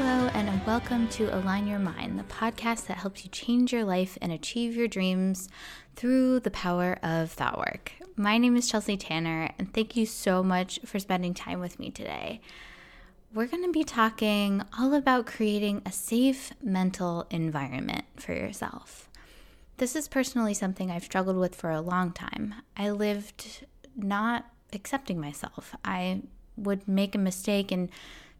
Hello, and welcome to Align Your Mind, the podcast that helps you change your life and achieve your dreams through the power of thought work. My name is Chelsea Tanner, and thank you so much for spending time with me today. We're going to be talking all about creating a safe mental environment for yourself. This is personally something I've struggled with for a long time. I lived not accepting myself. I would make a mistake and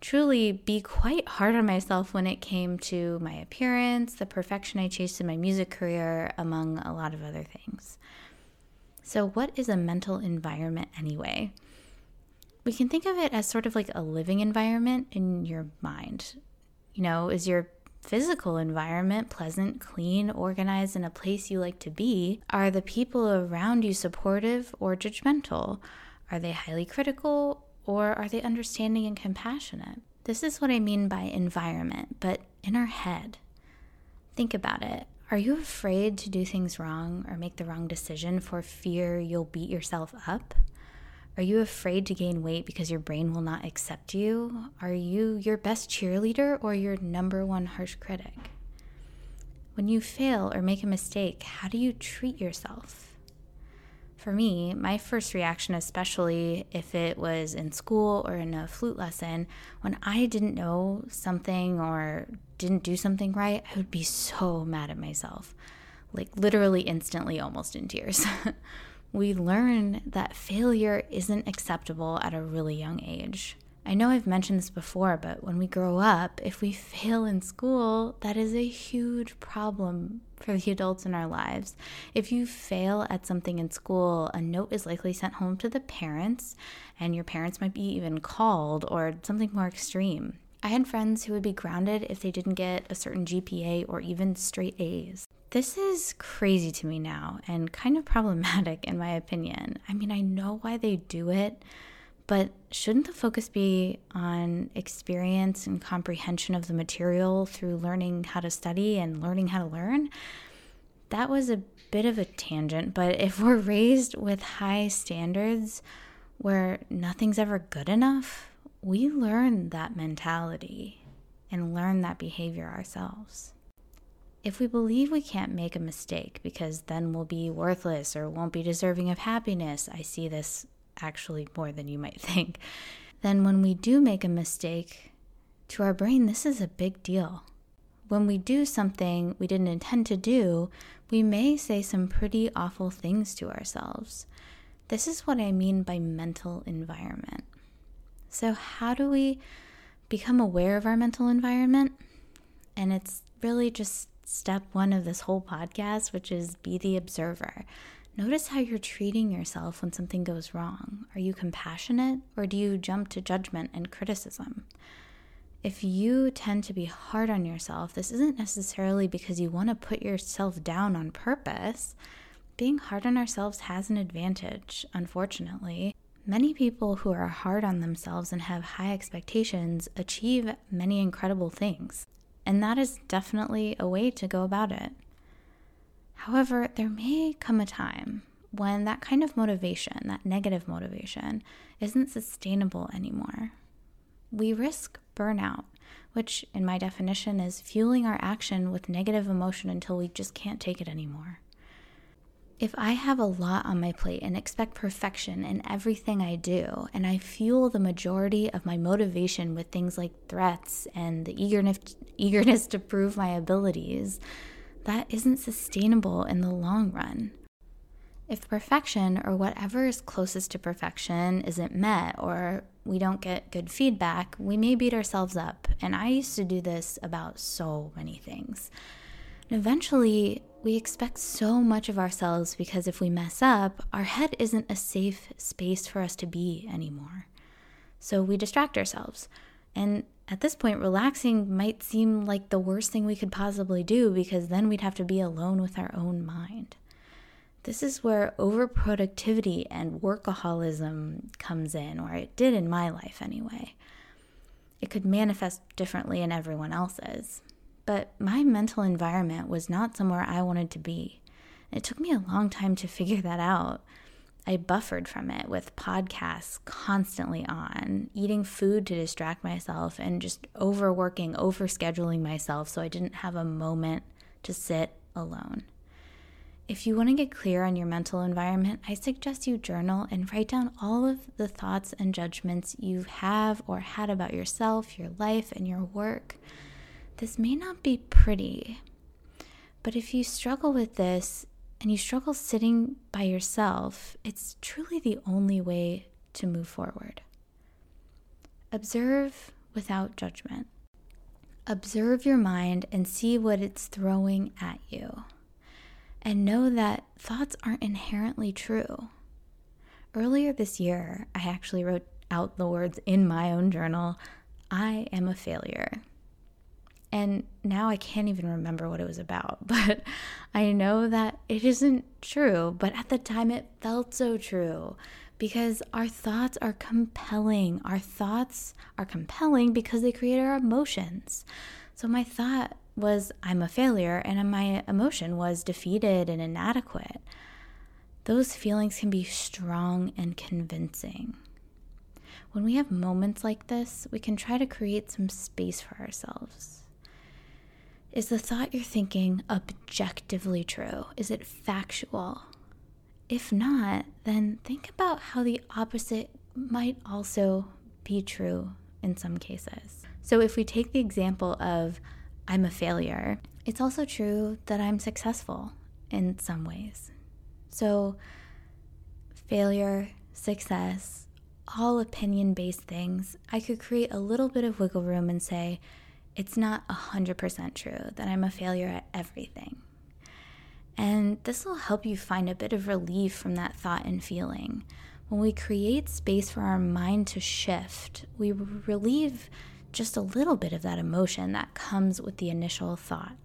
truly be quite hard on myself when it came to my appearance, the perfection I chased in my music career, among a lot of other things. So, what is a mental environment anyway? We can think of it as sort of like a living environment in your mind. You know, is your physical environment pleasant, clean, organized, and a place you like to be? Are the people around you supportive or judgmental? Are they highly critical or are they understanding and compassionate? This is what I mean by environment, but in our head. Think about it. Are you afraid to do things wrong or make the wrong decision for fear you'll beat yourself up? Are you afraid to gain weight because your brain will not accept you? Are you your best cheerleader or your number one harsh critic? When you fail or make a mistake, how do you treat yourself? For me, my first reaction, especially if it was in school or in a flute lesson, when I didn't know something or didn't do something right, I would be so mad at myself. Like literally instantly, almost in tears. we learn that failure isn't acceptable at a really young age. I know I've mentioned this before, but when we grow up, if we fail in school, that is a huge problem for the adults in our lives. If you fail at something in school, a note is likely sent home to the parents, and your parents might be even called or something more extreme. I had friends who would be grounded if they didn't get a certain GPA or even straight A's. This is crazy to me now and kind of problematic, in my opinion. I mean, I know why they do it but shouldn't the focus be on experience and comprehension of the material through learning how to study and learning how to learn? That was a bit of a tangent, but if we're raised with high standards where nothing's ever good enough, we learn that mentality and learn that behavior ourselves. If we believe we can't make a mistake because then we'll be worthless or won't be deserving of happiness, I see this actually more than you might think, then when we do make a mistake, to our brain, this is a big deal. When we do something we didn't intend to do, we may say some pretty awful things to ourselves. This is what I mean by mental environment. So, how do we become aware of our mental environment? And it's really just step one of this whole podcast, which is be the observer. Notice how you're treating yourself when something goes wrong. Are you compassionate or do you jump to judgment and criticism? If you tend to be hard on yourself, this isn't necessarily because you want to put yourself down on purpose. Being hard on ourselves has an advantage, unfortunately. Many people who are hard on themselves and have high expectations achieve many incredible things. And that is definitely a way to go about it. However, there may come a time when that kind of motivation, that negative motivation, isn't sustainable anymore. We risk burnout, which, in my definition, is fueling our action with negative emotion until we just can't take it anymore. If I have a lot on my plate and expect perfection in everything I do, and I fuel the majority of my motivation with things like threats and the eagerness, eagerness to prove my abilities, that isn't sustainable in the long run. If perfection or whatever is closest to perfection isn't met or we don't get good feedback, we may beat ourselves up. And I used to do this about so many things. And eventually, we expect so much of ourselves because if we mess up, our head isn't a safe space for us to be anymore. So we distract ourselves. And at this point, relaxing might seem like the worst thing we could possibly do because then we'd have to be alone with our own mind. This is where overproductivity and workaholism comes in, or it did in my life anyway. It could manifest differently in everyone else's, but my mental environment was not somewhere I wanted to be. It took me a long time to figure that out. I buffered from it with podcasts constantly on, eating food to distract myself, and just overworking, overscheduling myself so I didn't have a moment to sit alone. If you want to get clear on your mental environment, I suggest you journal and write down all of the thoughts and judgments you have or had about yourself, your life, and your work. This may not be pretty, but if you struggle with this and you struggle sitting by yourself, it's truly the only way to move forward. Observe without judgment. Observe your mind and see what it's throwing at you and know that thoughts aren't inherently true. Earlier this year, I actually wrote out the words in my own journal I am a failure. And now I can't even remember what it was about, but I know that it isn't true. But at the time, it felt so true because our thoughts are compelling. Our thoughts are compelling because they create our emotions. So my thought was I'm a failure, and my emotion was defeated and inadequate. Those feelings can be strong and convincing. When we have moments like this, we can try to create some space for ourselves. Is the thought you're thinking objectively true? Is it factual? If not, then think about how the opposite might also be true in some cases. So, if we take the example of I'm a failure, it's also true that I'm successful in some ways. So, failure, success, all opinion based things, I could create a little bit of wiggle room and say, it's not 100% true that I'm a failure at everything. And this will help you find a bit of relief from that thought and feeling. When we create space for our mind to shift, we relieve just a little bit of that emotion that comes with the initial thought.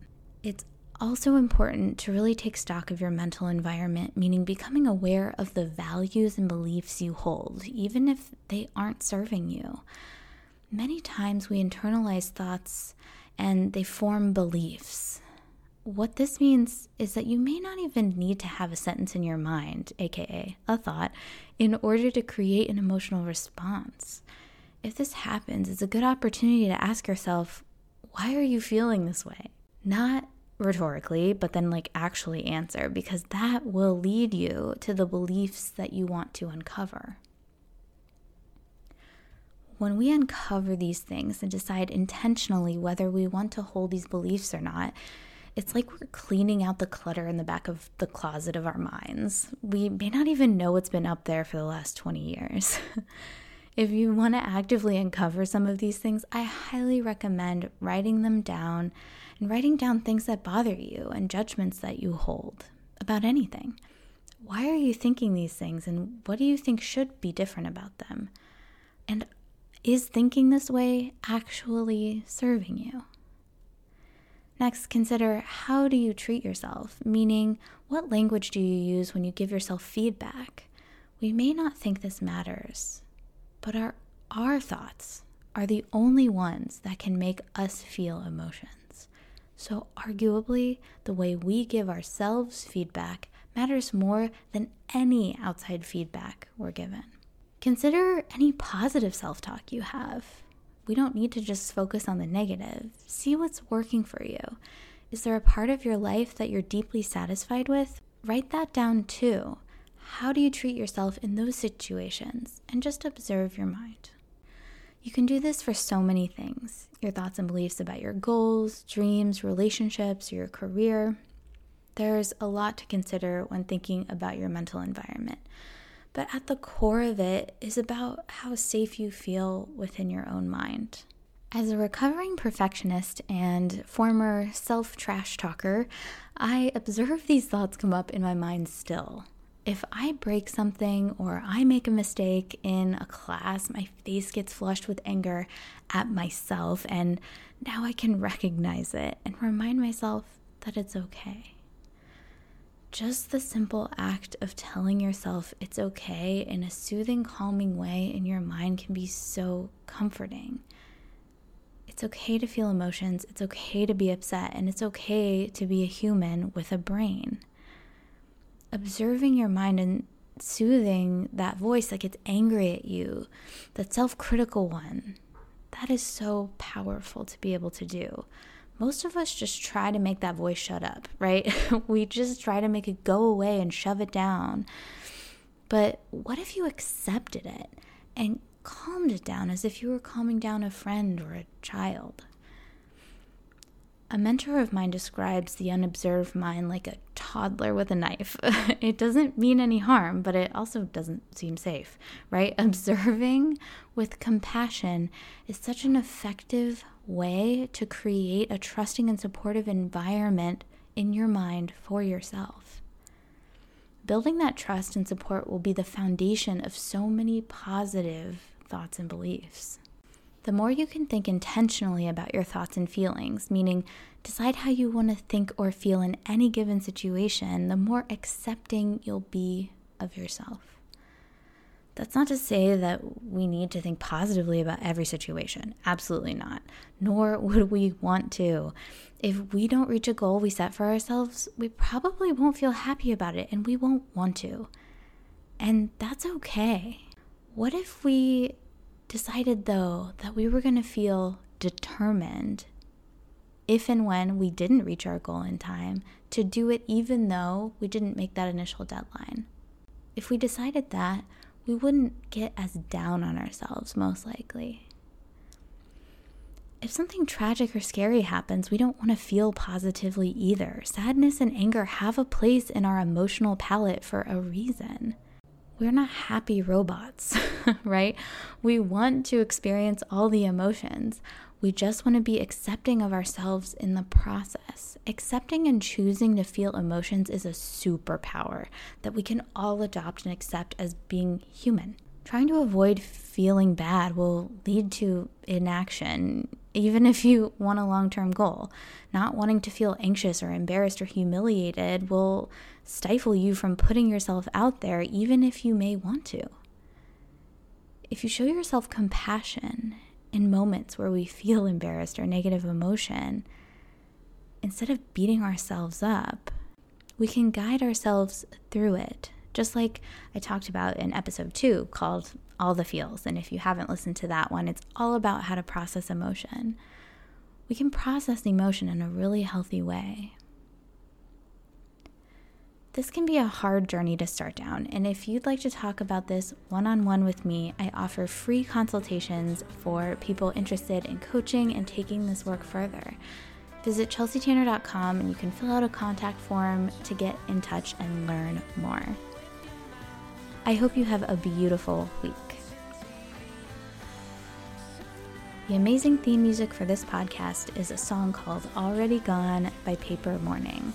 It's also important to really take stock of your mental environment, meaning becoming aware of the values and beliefs you hold, even if they aren't serving you. Many times we internalize thoughts and they form beliefs. What this means is that you may not even need to have a sentence in your mind, aka a thought, in order to create an emotional response if this happens, it's a good opportunity to ask yourself, why are you feeling this way? Not rhetorically, but then like actually answer, because that will lead you to the beliefs that you want to uncover. When we uncover these things and decide intentionally whether we want to hold these beliefs or not, it's like we're cleaning out the clutter in the back of the closet of our minds. We may not even know what's been up there for the last 20 years. If you want to actively uncover some of these things, I highly recommend writing them down and writing down things that bother you and judgments that you hold about anything. Why are you thinking these things and what do you think should be different about them? And is thinking this way actually serving you? Next, consider how do you treat yourself, meaning what language do you use when you give yourself feedback? We may not think this matters, but our, our thoughts are the only ones that can make us feel emotions. So, arguably, the way we give ourselves feedback matters more than any outside feedback we're given. Consider any positive self talk you have. We don't need to just focus on the negative. See what's working for you. Is there a part of your life that you're deeply satisfied with? Write that down too. How do you treat yourself in those situations? And just observe your mind. You can do this for so many things your thoughts and beliefs about your goals, dreams, relationships, your career. There's a lot to consider when thinking about your mental environment. But at the core of it is about how safe you feel within your own mind. As a recovering perfectionist and former self trash talker, I observe these thoughts come up in my mind still if I break something or I make a mistake in a class, my face gets flushed with anger at myself, and now I can recognize it and remind myself that it's okay. Just the simple act of telling yourself it's okay in a soothing, calming way in your mind can be so comforting. It's okay to feel emotions, it's okay to be upset, and it's okay to be a human with a brain observing your mind and soothing that voice that gets angry at you, that self critical one. That is so powerful to be able to do. Most of us just try to make that voice shut up, right? we just try to make it go away and shove it down. But what if you accepted it and calmed it down as if you were calming down a friend or a child? A mentor of mine describes the unobserved mind like a toddler with a knife. it doesn't mean any harm, but it also doesn't seem safe, right? Observing with compassion is such an effective way to create a trusting and supportive environment in your mind for yourself. Building that trust and support will be the foundation of so many positive thoughts and beliefs the more you can think intentionally about your thoughts and feelings, meaning decide how you want to think or feel in any given situation, the more accepting you'll be of yourself. That's not to say that we need to think positively about every situation. Absolutely not. Nor would we want to. If we don't reach a goal we set for ourselves, we probably won't feel happy about it and we won't want to. And that's okay. What if we decided, though, that we were going to feel determined if and when we didn't reach our goal in time to do it even though we didn't make that initial deadline. If we decided that, we wouldn't get as down on ourselves, most likely. If something tragic or scary happens, we don't want to feel positively either. Sadness and anger have a place in our emotional palette for a reason we're not happy robots, right? We want to experience all the emotions. We just want to be accepting of ourselves in the process. Accepting and choosing to feel emotions is a superpower that we can all adopt and accept as being human. Trying to avoid feeling bad will lead to inaction, even if you want a long term goal. Not wanting to feel anxious or embarrassed or humiliated will stifle you from putting yourself out there, even if you may want to. If you show yourself compassion in moments where we feel embarrassed or negative emotion, instead of beating ourselves up, we can guide ourselves through it. Just like I talked about in episode two called All the Feels. And if you haven't listened to that one, it's all about how to process emotion. We can process emotion in a really healthy way. This can be a hard journey to start down, and if you'd like to talk about this one on one with me, I offer free consultations for people interested in coaching and taking this work further. Visit chelseatanner.com and you can fill out a contact form to get in touch and learn more. I hope you have a beautiful week. The amazing theme music for this podcast is a song called Already Gone by Paper Morning.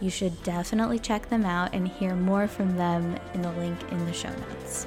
You should definitely check them out and hear more from them in the link in the show notes.